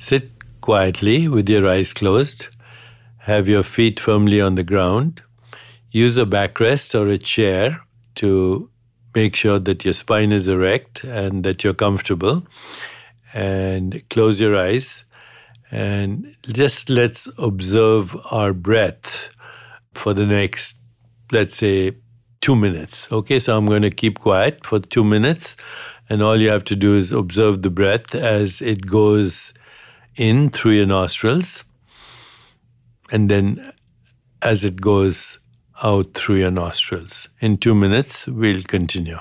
Sit quietly with your eyes closed. Have your feet firmly on the ground. Use a backrest or a chair to make sure that your spine is erect and that you're comfortable. And close your eyes and just let's observe our breath for the next, let's say, two minutes. Okay, so I'm going to keep quiet for two minutes. And all you have to do is observe the breath as it goes in through your nostrils and then as it goes out through your nostrils. In two minutes, we'll continue.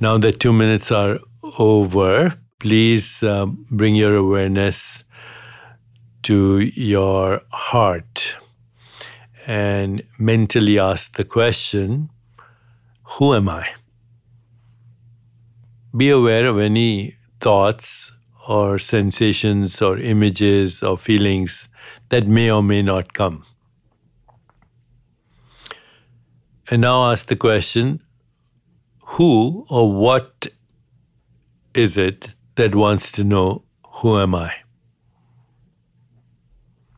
Now that two minutes are over, please um, bring your awareness to your heart and mentally ask the question Who am I? Be aware of any thoughts or sensations or images or feelings that may or may not come. And now ask the question who or what is it that wants to know who am I?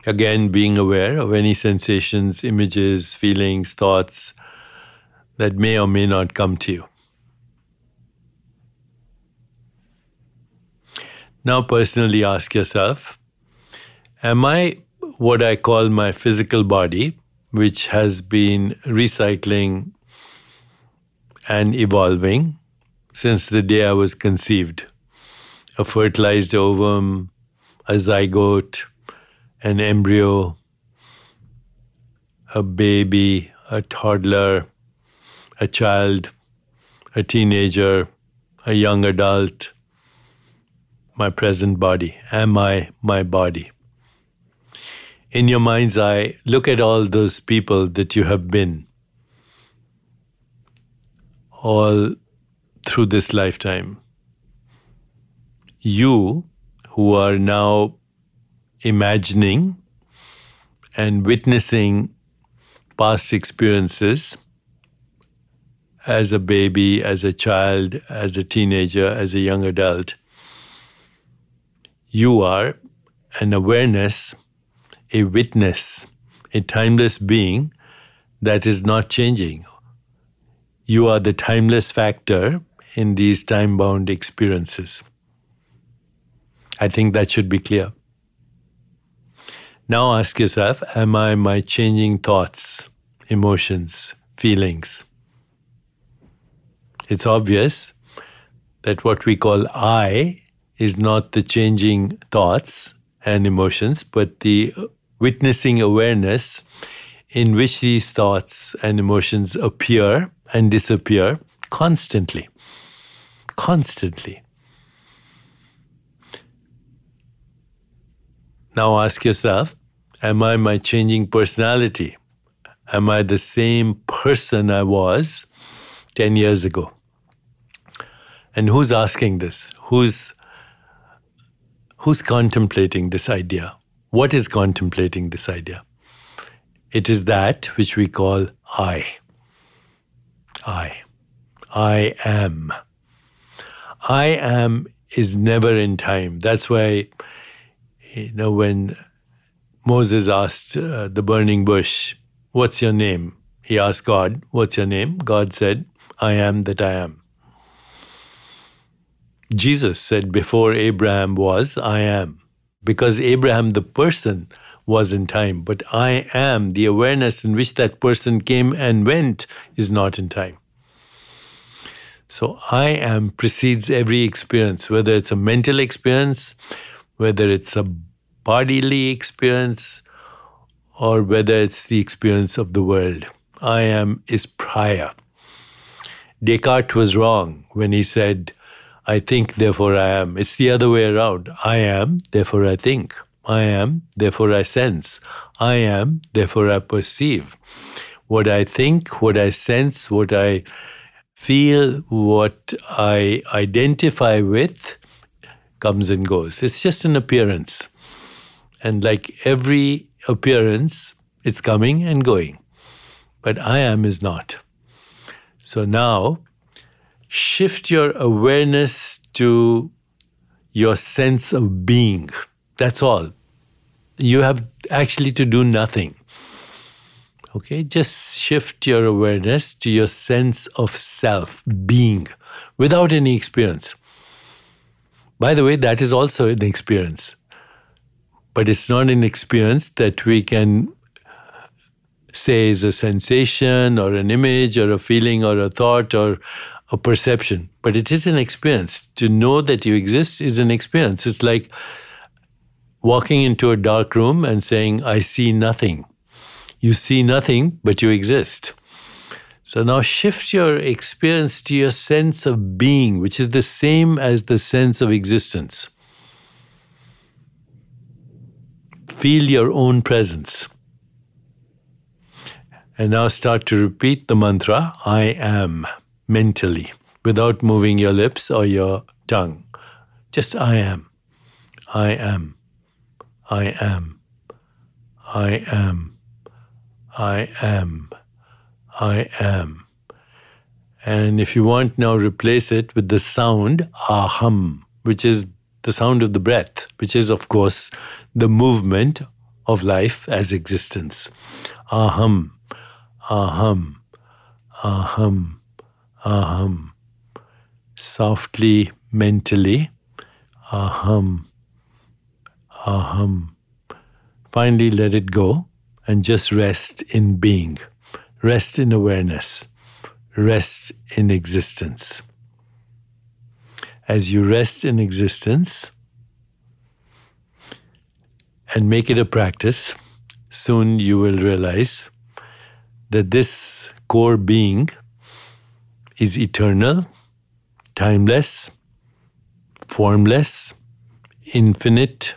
Again, being aware of any sensations, images, feelings, thoughts that may or may not come to you. Now, personally ask yourself Am I what I call my physical body, which has been recycling and evolving since the day I was conceived. A fertilized ovum, a zygote, an embryo, a baby, a toddler, a child, a teenager, a young adult, my present body. Am I my body? In your mind's eye, look at all those people that you have been all through this lifetime. You who are now imagining and witnessing past experiences as a baby, as a child, as a teenager, as a young adult, you are an awareness, a witness, a timeless being that is not changing you are the timeless factor in these time bound experiences. I think that should be clear. Now ask yourself Am I my changing thoughts, emotions, feelings? It's obvious that what we call I is not the changing thoughts, and emotions, but the witnessing awareness in which these thoughts and emotions appear and disappear constantly. Constantly. Now ask yourself Am I my changing personality? Am I the same person I was 10 years ago? And who's asking this? Who's, who's contemplating this idea? What is contemplating this idea? It is that which we call I. I. I am. I am is never in time. That's why, you know, when Moses asked uh, the burning bush, What's your name? He asked God, What's your name? God said, I am that I am. Jesus said, Before Abraham was, I am. Because Abraham, the person, was in time, but I am, the awareness in which that person came and went, is not in time. So I am precedes every experience, whether it's a mental experience, whether it's a bodily experience, or whether it's the experience of the world. I am is prior. Descartes was wrong when he said, I think, therefore I am. It's the other way around. I am, therefore I think. I am, therefore I sense. I am, therefore I perceive. What I think, what I sense, what I feel, what I identify with comes and goes. It's just an appearance. And like every appearance, it's coming and going. But I am is not. So now, shift your awareness to your sense of being. That's all. You have actually to do nothing. Okay, just shift your awareness to your sense of self, being, without any experience. By the way, that is also an experience but it's not an experience that we can say is a sensation or an image or a feeling or a thought or a perception. But it is an experience. To know that you exist is an experience. It's like walking into a dark room and saying, I see nothing. You see nothing, but you exist. So now shift your experience to your sense of being, which is the same as the sense of existence. Feel your own presence. And now start to repeat the mantra I am mentally without moving your lips or your tongue. Just I am. I am. I am. I am. I am. I am. And if you want now, replace it with the sound aham, which is the sound of the breath, which is, of course, the movement of life as existence. Aham, aham, aham, aham. Softly, mentally, aham, aham. Finally, let it go and just rest in being, rest in awareness, rest in existence. As you rest in existence, and make it a practice, soon you will realize that this core being is eternal, timeless, formless, infinite,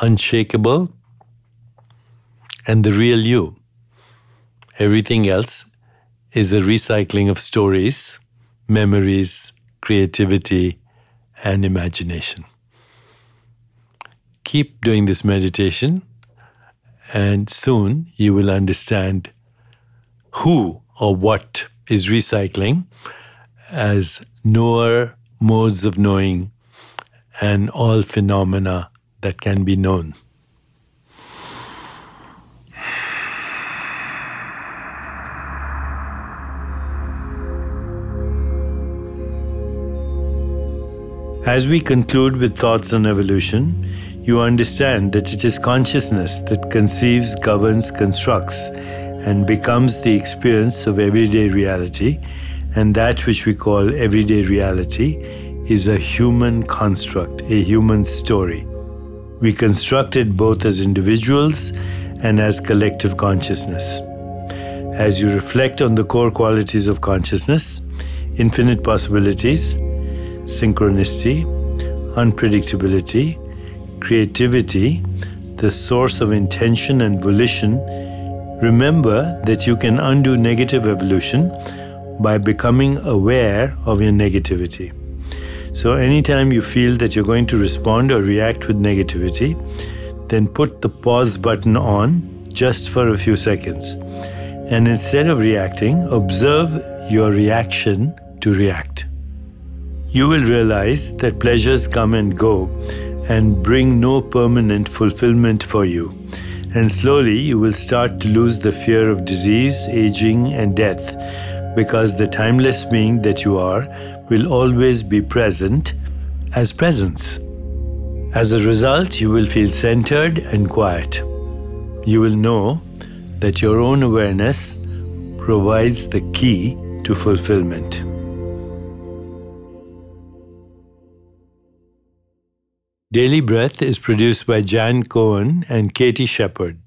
unshakable, and the real you. Everything else is a recycling of stories, memories, creativity, and imagination keep doing this meditation, and soon you will understand who or what is recycling as knower modes of knowing and all phenomena that can be known. As we conclude with thoughts on evolution, you understand that it is consciousness that conceives, governs, constructs, and becomes the experience of everyday reality, and that which we call everyday reality is a human construct, a human story. We construct it both as individuals and as collective consciousness. As you reflect on the core qualities of consciousness, infinite possibilities, synchronicity, unpredictability, creativity, the source of intention and volition, remember that you can undo negative evolution by becoming aware of your negativity. So, anytime you feel that you're going to respond or react with negativity, then put the pause button on just for a few seconds. And instead of reacting, observe your reaction to react. You will realize that pleasures come and go and bring no permanent fulfillment for you. And slowly you will start to lose the fear of disease, aging, and death because the timeless being that you are will always be present as presence. As a result, you will feel centered and quiet. You will know that your own awareness provides the key to fulfillment. Daily Breath is produced by Jan Cohen and Katie Shepard,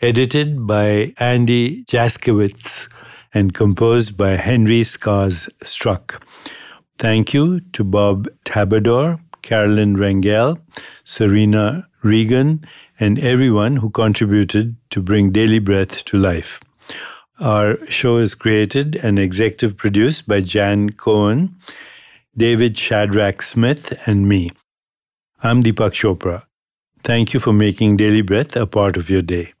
edited by Andy Jaskowitz, and composed by Henry Scars Struck. Thank you to Bob Tabador, Carolyn Rangel, Serena Regan, and everyone who contributed to bring Daily Breath to life. Our show is created and executive produced by Jan Cohen, David Shadrach Smith, and me. I'm Deepak Chopra. Thank you for making Daily Breath a part of your day.